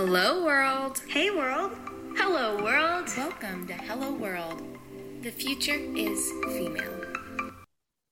Hello, world. Hey, world. Hello, world. Welcome to Hello World. The future is female.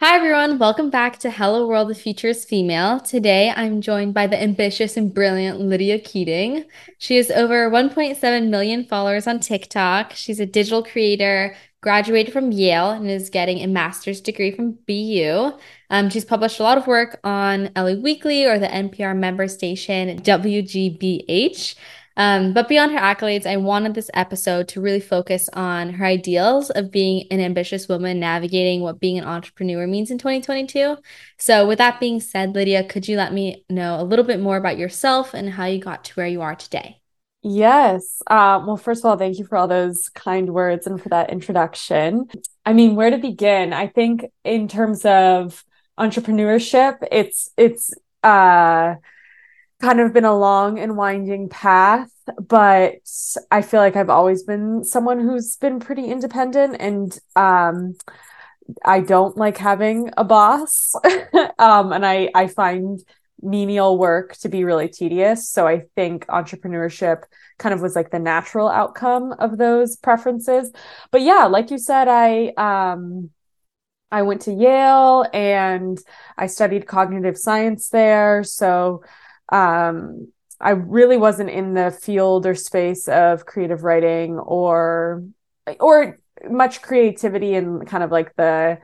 Hi, everyone. Welcome back to Hello World, the Future is Female. Today, I'm joined by the ambitious and brilliant Lydia Keating. She has over 1.7 million followers on TikTok. She's a digital creator, graduated from Yale, and is getting a master's degree from BU. Um, she's published a lot of work on LA Weekly or the NPR member station WGBH. Um, but beyond her accolades, I wanted this episode to really focus on her ideals of being an ambitious woman navigating what being an entrepreneur means in 2022. So, with that being said, Lydia, could you let me know a little bit more about yourself and how you got to where you are today? Yes. Uh, well, first of all, thank you for all those kind words and for that introduction. I mean, where to begin? I think in terms of entrepreneurship, it's it's uh kind of been a long and winding path, but I feel like I've always been someone who's been pretty independent and um I don't like having a boss. um and I I find menial work to be really tedious. So I think entrepreneurship kind of was like the natural outcome of those preferences. But yeah, like you said, I um I went to Yale and I studied cognitive science there. So um, I really wasn't in the field or space of creative writing or or much creativity in kind of like the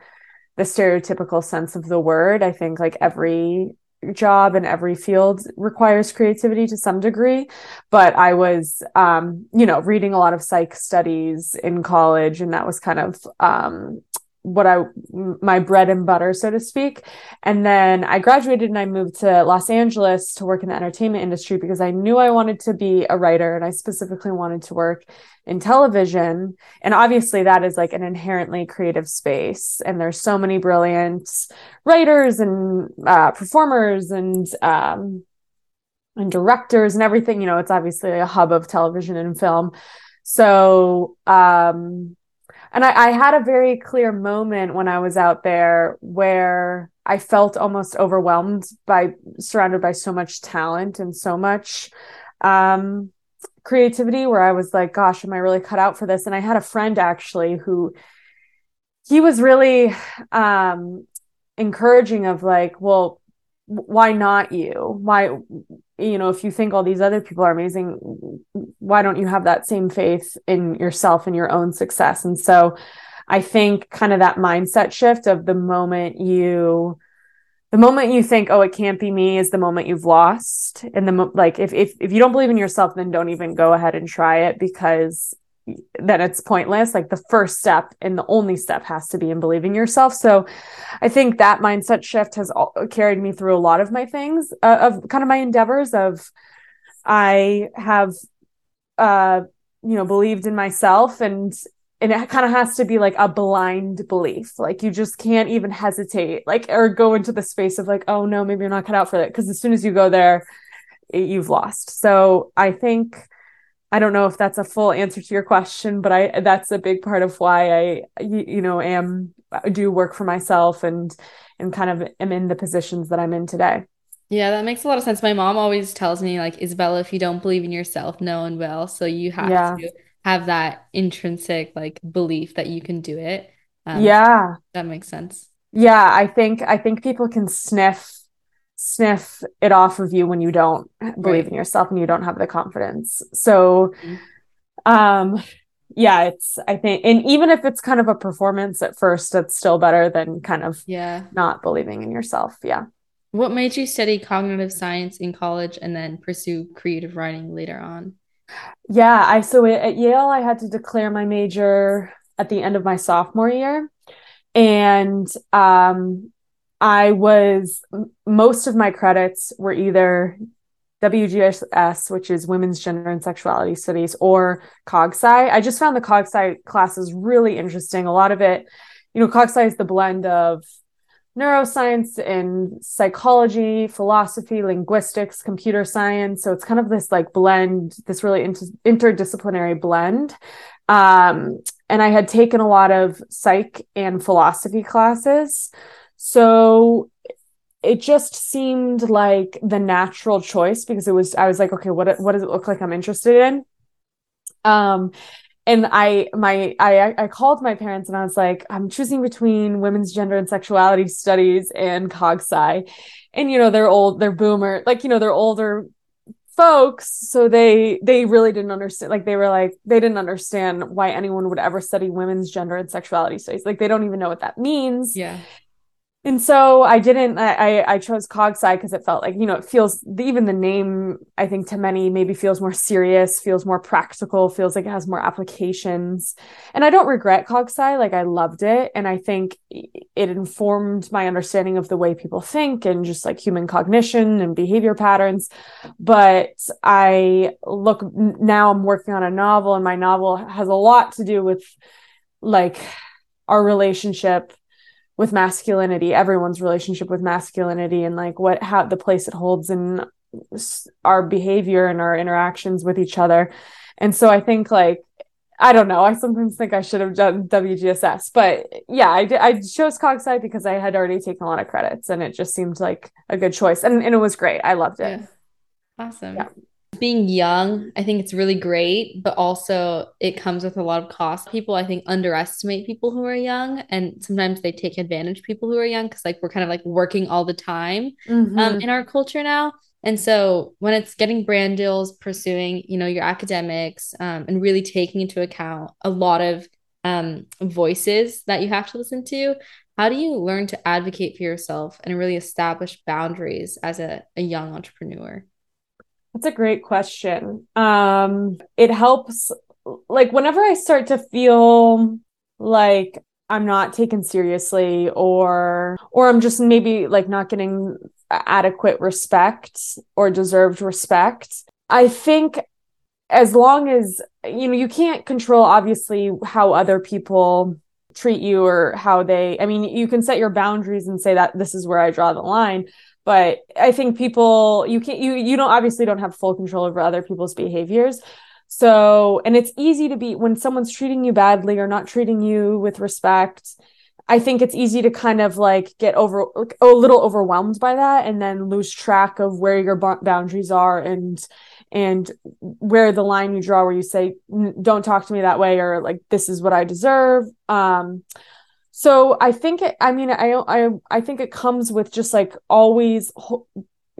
the stereotypical sense of the word. I think like every job in every field requires creativity to some degree but i was um, you know reading a lot of psych studies in college and that was kind of um, what I my bread and butter, so to speak. And then I graduated and I moved to Los Angeles to work in the entertainment industry because I knew I wanted to be a writer and I specifically wanted to work in television. And obviously that is like an inherently creative space. And there's so many brilliant writers and uh, performers and um, and directors and everything. You know, it's obviously a hub of television and film. So um and I, I had a very clear moment when I was out there where I felt almost overwhelmed by surrounded by so much talent and so much um, creativity where I was like, gosh, am I really cut out for this? And I had a friend actually who he was really um, encouraging of like, well, why not you? Why, you know, if you think all these other people are amazing, why don't you have that same faith in yourself and your own success? And so I think kind of that mindset shift of the moment you, the moment you think, oh, it can't be me is the moment you've lost. And the, mo- like, if, if, if you don't believe in yourself, then don't even go ahead and try it because then it's pointless. Like the first step and the only step has to be in believing yourself. So I think that mindset shift has carried me through a lot of my things, uh, of kind of my endeavors of I have, uh, you know, believed in myself and, and it kind of has to be like a blind belief. Like you just can't even hesitate, like, or go into the space of like, oh no, maybe you're not cut out for that. Cause as soon as you go there, you've lost. So I think, I don't know if that's a full answer to your question, but I that's a big part of why I you, you know am do work for myself and and kind of am in the positions that I'm in today. Yeah, that makes a lot of sense. My mom always tells me like Isabella, if you don't believe in yourself, no one will. So you have yeah. to have that intrinsic like belief that you can do it. Um, yeah, that makes sense. Yeah, I think I think people can sniff sniff it off of you when you don't believe right. in yourself and you don't have the confidence. So mm-hmm. um yeah, it's I think and even if it's kind of a performance at first, it's still better than kind of yeah, not believing in yourself. Yeah. What made you study cognitive science in college and then pursue creative writing later on? Yeah, I so at Yale I had to declare my major at the end of my sophomore year and um I was most of my credits were either WGS, which is Women's Gender and Sexuality Studies, or CogSci. I just found the CogSci classes really interesting. A lot of it, you know, CogSci is the blend of neuroscience and psychology, philosophy, linguistics, computer science. So it's kind of this like blend, this really inter- interdisciplinary blend. Um, and I had taken a lot of psych and philosophy classes. So it just seemed like the natural choice because it was I was like, okay, what what does it look like I'm interested in? Um and I my I I called my parents and I was like, I'm choosing between women's gender and sexuality studies and cog sci. And you know, they're old, they're boomer, like you know, they're older folks so they they really didn't understand like they were like they didn't understand why anyone would ever study women's gender and sexuality studies like they don't even know what that means yeah and so I didn't. I I chose cog sci because it felt like you know it feels even the name I think to many maybe feels more serious, feels more practical, feels like it has more applications. And I don't regret cog sci. Like I loved it, and I think it informed my understanding of the way people think and just like human cognition and behavior patterns. But I look now. I'm working on a novel, and my novel has a lot to do with like our relationship with masculinity, everyone's relationship with masculinity and like what how the place it holds in our behavior and our interactions with each other. And so I think like I don't know. I sometimes think I should have done WGSS, but yeah, I, I chose CogSci because I had already taken a lot of credits and it just seemed like a good choice. And, and it was great. I loved it. Yeah. Awesome. Yeah being young, I think it's really great, but also it comes with a lot of cost. People, I think, underestimate people who are young, and sometimes they take advantage of people who are young because, like, we're kind of like working all the time um, mm-hmm. um, in our culture now. And so when it's getting brand deals, pursuing, you know, your academics, um, and really taking into account a lot of um, voices that you have to listen to, how do you learn to advocate for yourself and really establish boundaries as a, a young entrepreneur? That's a great question. Um, it helps, like, whenever I start to feel like I'm not taken seriously or or I'm just maybe like not getting adequate respect or deserved respect. I think as long as you know you can't control obviously how other people treat you or how they I mean you can set your boundaries and say that this is where I draw the line but i think people you can't you you don't obviously don't have full control over other people's behaviors. So and it's easy to be when someone's treating you badly or not treating you with respect i think it's easy to kind of like get over like, a little overwhelmed by that and then lose track of where your boundaries are and and where the line you draw where you say don't talk to me that way or like this is what i deserve. Um so i think it i mean i i i think it comes with just like always ho-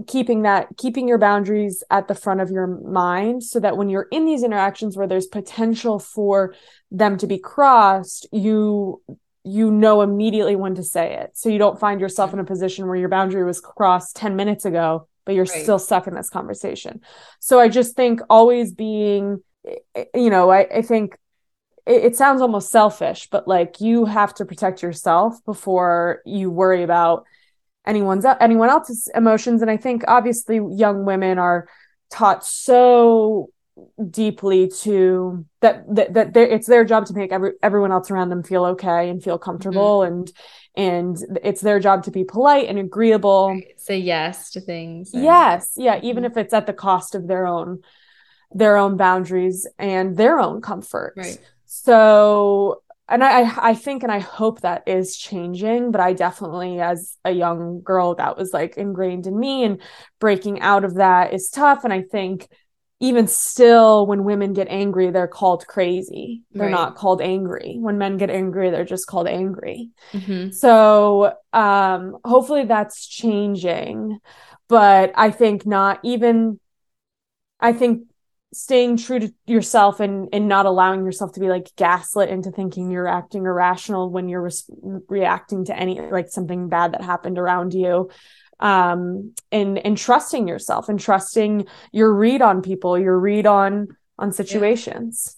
keeping that keeping your boundaries at the front of your mind so that when you're in these interactions where there's potential for them to be crossed you you know immediately when to say it so you don't find yourself in a position where your boundary was crossed 10 minutes ago but you're right. still stuck in this conversation so i just think always being eh, eh, you know i, I think it, it sounds almost selfish, but like you have to protect yourself before you worry about anyone's anyone else's emotions. And I think obviously young women are taught so deeply to that that, that it's their job to make every, everyone else around them feel okay and feel comfortable mm-hmm. and and it's their job to be polite and agreeable right. say yes to things and... yes yeah even mm-hmm. if it's at the cost of their own their own boundaries and their own comfort right so and I, I think and I hope that is changing, but I definitely, as a young girl, that was like ingrained in me, and breaking out of that is tough. And I think even still, when women get angry, they're called crazy. They're right. not called angry. When men get angry, they're just called angry. Mm-hmm. So um, hopefully that's changing, but I think not even. I think staying true to yourself and and not allowing yourself to be like gaslit into thinking you're acting irrational when you're re- reacting to any like something bad that happened around you. Um and and trusting yourself and trusting your read on people your read on on situations.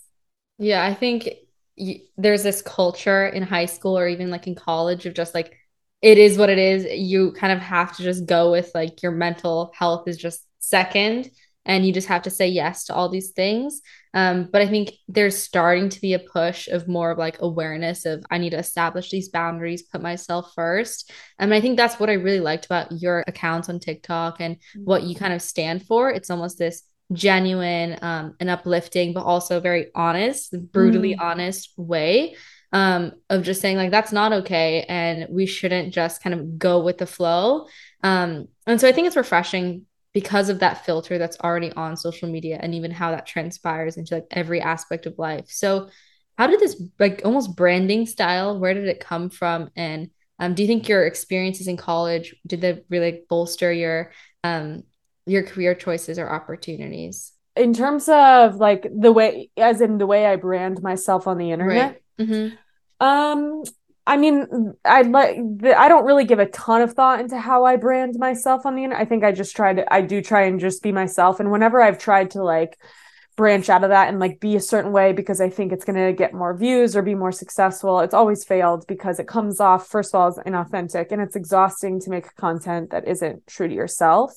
Yeah, yeah i think y- there's this culture in high school or even like in college of just like it is what it is. You kind of have to just go with like your mental health is just second and you just have to say yes to all these things. Um, but I think there's starting to be a push of more of like awareness of I need to establish these boundaries, put myself first. And I think that's what I really liked about your accounts on TikTok and what you kind of stand for. It's almost this genuine um, and uplifting, but also very honest, brutally mm. honest way um, of just saying like that's not okay and we shouldn't just kind of go with the flow Um, and so I think it's refreshing because of that filter that's already on social media and even how that transpires into like every aspect of life. So how did this like almost branding style, where did it come from? And um, do you think your experiences in college did they really bolster your um your career choices or opportunities? In terms of like the way as in the way I brand myself on the internet. Right. Mm-hmm. Um I mean, I like I don't really give a ton of thought into how I brand myself on the internet. I think I just try to I do try and just be myself. And whenever I've tried to like branch out of that and like be a certain way because I think it's going to get more views or be more successful, it's always failed because it comes off first of all as inauthentic and it's exhausting to make content that isn't true to yourself.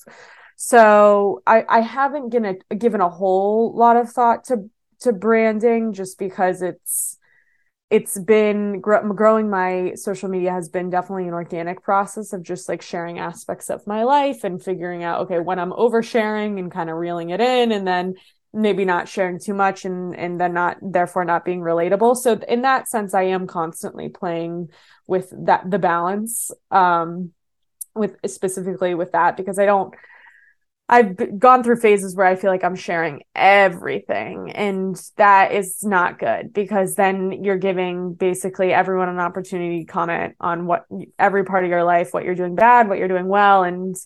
So I I haven't given a, given a whole lot of thought to to branding just because it's it's been gr- growing my social media has been definitely an organic process of just like sharing aspects of my life and figuring out okay when i'm oversharing and kind of reeling it in and then maybe not sharing too much and and then not therefore not being relatable. So in that sense i am constantly playing with that the balance um with specifically with that because i don't I've gone through phases where I feel like I'm sharing everything, and that is not good because then you're giving basically everyone an opportunity to comment on what every part of your life, what you're doing bad, what you're doing well, and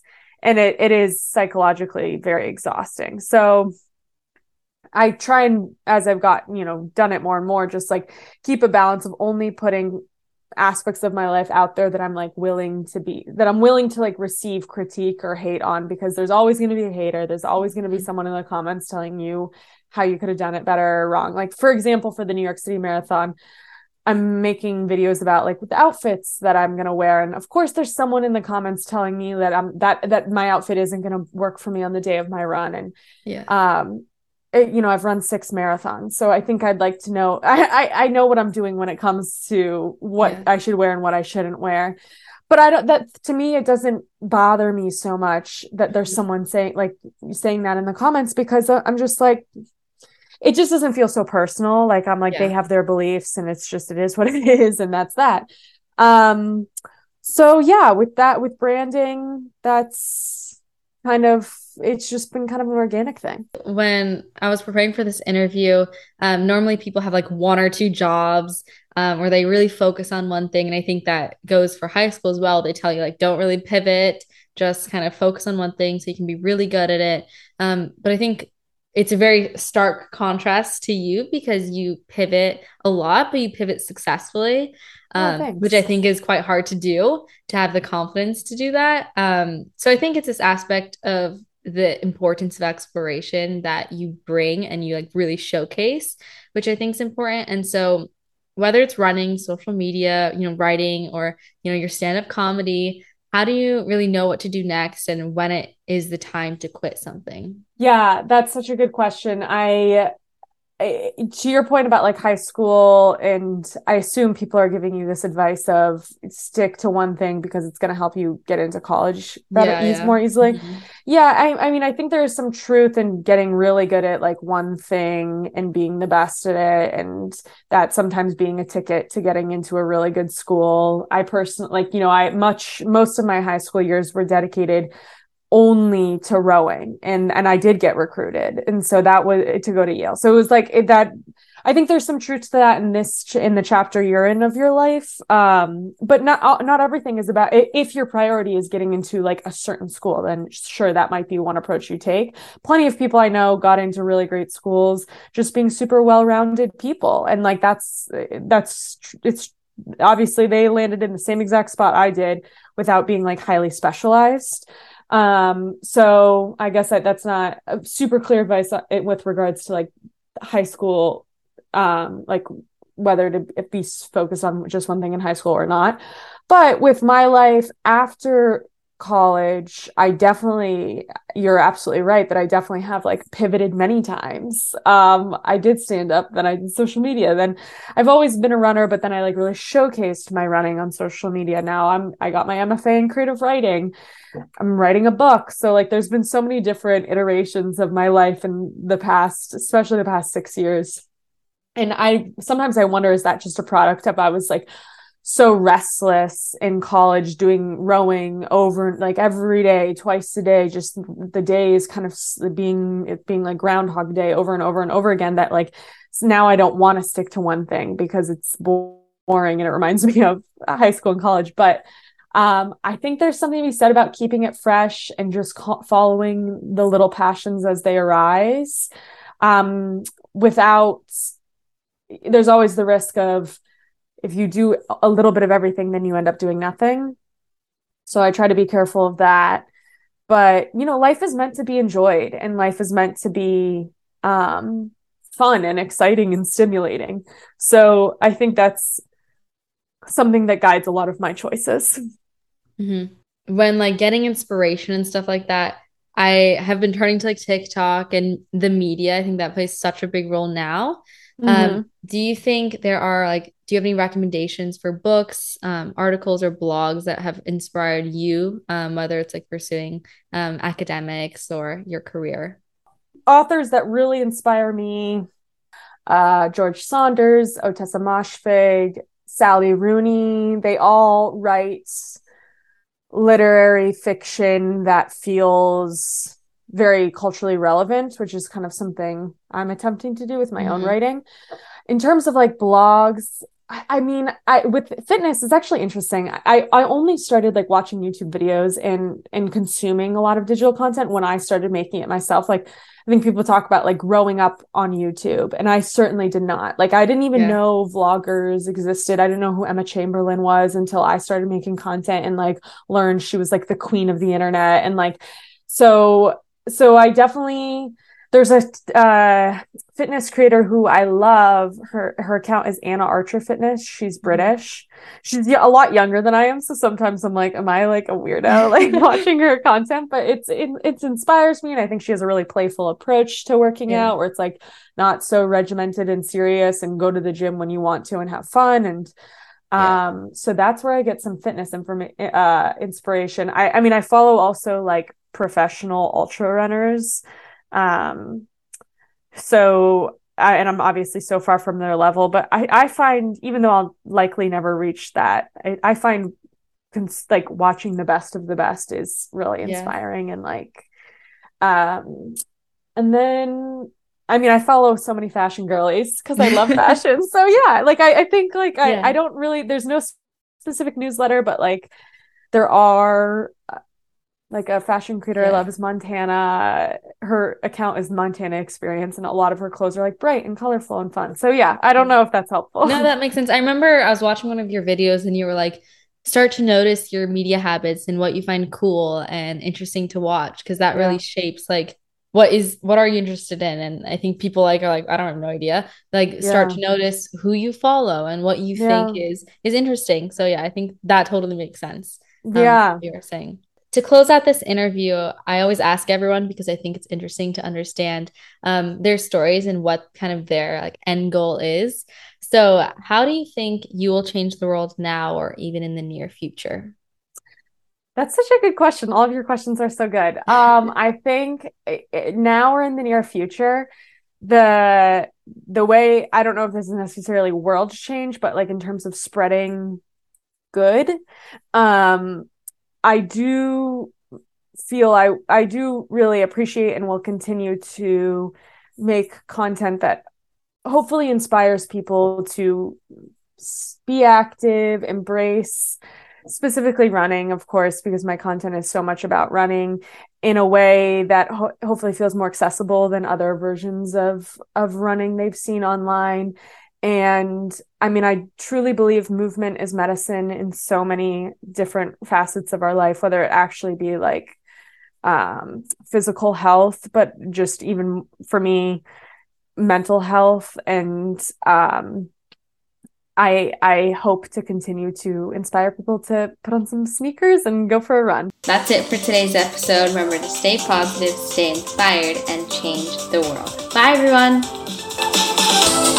and it, it is psychologically very exhausting. So I try and as I've got, you know, done it more and more, just like keep a balance of only putting aspects of my life out there that I'm like willing to be that I'm willing to like receive critique or hate on because there's always going to be a hater. There's always going to be mm-hmm. someone in the comments telling you how you could have done it better or wrong. Like for example, for the New York City Marathon, I'm making videos about like the outfits that I'm going to wear and of course there's someone in the comments telling me that I'm that that my outfit isn't going to work for me on the day of my run and yeah. um you know i've run six marathons so i think i'd like to know i i, I know what i'm doing when it comes to what yeah. i should wear and what i shouldn't wear but i don't that to me it doesn't bother me so much that there's mm-hmm. someone saying like saying that in the comments because i'm just like it just doesn't feel so personal like i'm like yeah. they have their beliefs and it's just it is what it is and that's that um so yeah with that with branding that's kind of it's just been kind of an organic thing. When I was preparing for this interview, um, normally people have like one or two jobs um, where they really focus on one thing. And I think that goes for high school as well. They tell you, like, don't really pivot, just kind of focus on one thing so you can be really good at it. Um, but I think it's a very stark contrast to you because you pivot a lot, but you pivot successfully, oh, um, oh, which I think is quite hard to do to have the confidence to do that. Um, so I think it's this aspect of the importance of exploration that you bring and you like really showcase, which I think is important. And so whether it's running, social media, you know, writing, or you know, your stand-up comedy, how do you really know what to do next and when it is the time to quit something? Yeah, that's such a good question. I to your point about like high school and i assume people are giving you this advice of stick to one thing because it's going to help you get into college better yeah, yeah. more easily mm-hmm. yeah I, I mean i think there's some truth in getting really good at like one thing and being the best at it and that sometimes being a ticket to getting into a really good school i personally like you know i much most of my high school years were dedicated only to rowing and and I did get recruited and so that was to go to Yale. So it was like it, that I think there's some truth to that in this in the chapter you're in of your life um but not not everything is about if your priority is getting into like a certain school then sure that might be one approach you take. Plenty of people I know got into really great schools just being super well-rounded people and like that's that's it's obviously they landed in the same exact spot I did without being like highly specialized um, so I guess that, that's not super clear advice uh, with regards to like high school, um, like whether to be focused on just one thing in high school or not. But with my life after college, I definitely, you're absolutely right that I definitely have like pivoted many times. Um, I did stand up, then I did social media. Then I've always been a runner, but then I like really showcased my running on social media. Now I'm, I got my MFA in creative writing. I'm writing a book. So like there's been so many different iterations of my life in the past, especially the past six years. And I sometimes I wonder, is that just a product of I was like so restless in college doing rowing over like every day twice a day just the days kind of being it being like groundhog day over and over and over again that like now i don't want to stick to one thing because it's boring and it reminds me of high school and college. But um, i think there's something to be said about keeping it fresh and just following the little passions as they arise. Um, without there's always the risk of if you do a little bit of everything, then you end up doing nothing. So I try to be careful of that. But, you know, life is meant to be enjoyed and life is meant to be um, fun and exciting and stimulating. So I think that's something that guides a lot of my choices. Mm-hmm. When like getting inspiration and stuff like that, I have been turning to like TikTok and the media. I think that plays such a big role now. Um, mm-hmm. Um, do you think there are like, do you have any recommendations for books, um, articles, or blogs that have inspired you, um, whether it's like pursuing um, academics or your career? Authors that really inspire me uh, George Saunders, Ottessa Moshfegh, Sally Rooney, they all write literary fiction that feels very culturally relevant, which is kind of something I'm attempting to do with my mm-hmm. own writing. In terms of like blogs, I, I mean, I with fitness it's actually interesting. I I only started like watching YouTube videos and and consuming a lot of digital content when I started making it myself. Like I think people talk about like growing up on YouTube, and I certainly did not. Like I didn't even yeah. know vloggers existed. I didn't know who Emma Chamberlain was until I started making content and like learned she was like the queen of the internet and like so so I definitely there's a uh, fitness creator who I love. Her her account is Anna Archer Fitness. She's mm-hmm. British. She's a lot younger than I am, so sometimes I'm like, am I like a weirdo like watching her content? But it's it, it inspires me, and I think she has a really playful approach to working yeah. out, where it's like not so regimented and serious, and go to the gym when you want to and have fun and. Yeah. Um, so that's where I get some fitness information, uh, inspiration. I, I mean, I follow also like professional ultra runners. Um, so I, and I'm obviously so far from their level, but I, I find even though I'll likely never reach that, I, I find cons- like watching the best of the best is really inspiring yeah. and like, um, and then I mean, I follow so many fashion girlies because I love fashion. so yeah, like I, I think like I, yeah. I don't really there's no specific newsletter, but like there are like a fashion creator yeah. I love is Montana. Her account is Montana Experience, and a lot of her clothes are like bright and colorful and fun. So yeah, I don't know if that's helpful. No, that makes sense. I remember I was watching one of your videos, and you were like, start to notice your media habits and what you find cool and interesting to watch because that really shapes like what is what are you interested in and i think people like are like i don't have no idea like yeah. start to notice who you follow and what you yeah. think is is interesting so yeah i think that totally makes sense um, yeah you were saying to close out this interview, I always ask everyone because I think it's interesting to understand um, their stories and what kind of their like end goal is. So, how do you think you will change the world now or even in the near future? That's such a good question. All of your questions are so good. Um, I think eh, eh, now or in the near future, the the way I don't know if this is necessarily world change, but like in terms of spreading good, um, I do feel I I do really appreciate and will continue to make content that hopefully inspires people to be active, embrace specifically running, of course, because my content is so much about running in a way that ho- hopefully feels more accessible than other versions of of running they've seen online and I mean, I truly believe movement is medicine in so many different facets of our life, whether it actually be like um, physical health, but just even for me, mental health. And um, I I hope to continue to inspire people to put on some sneakers and go for a run. That's it for today's episode. Remember to stay positive, stay inspired, and change the world. Bye, everyone.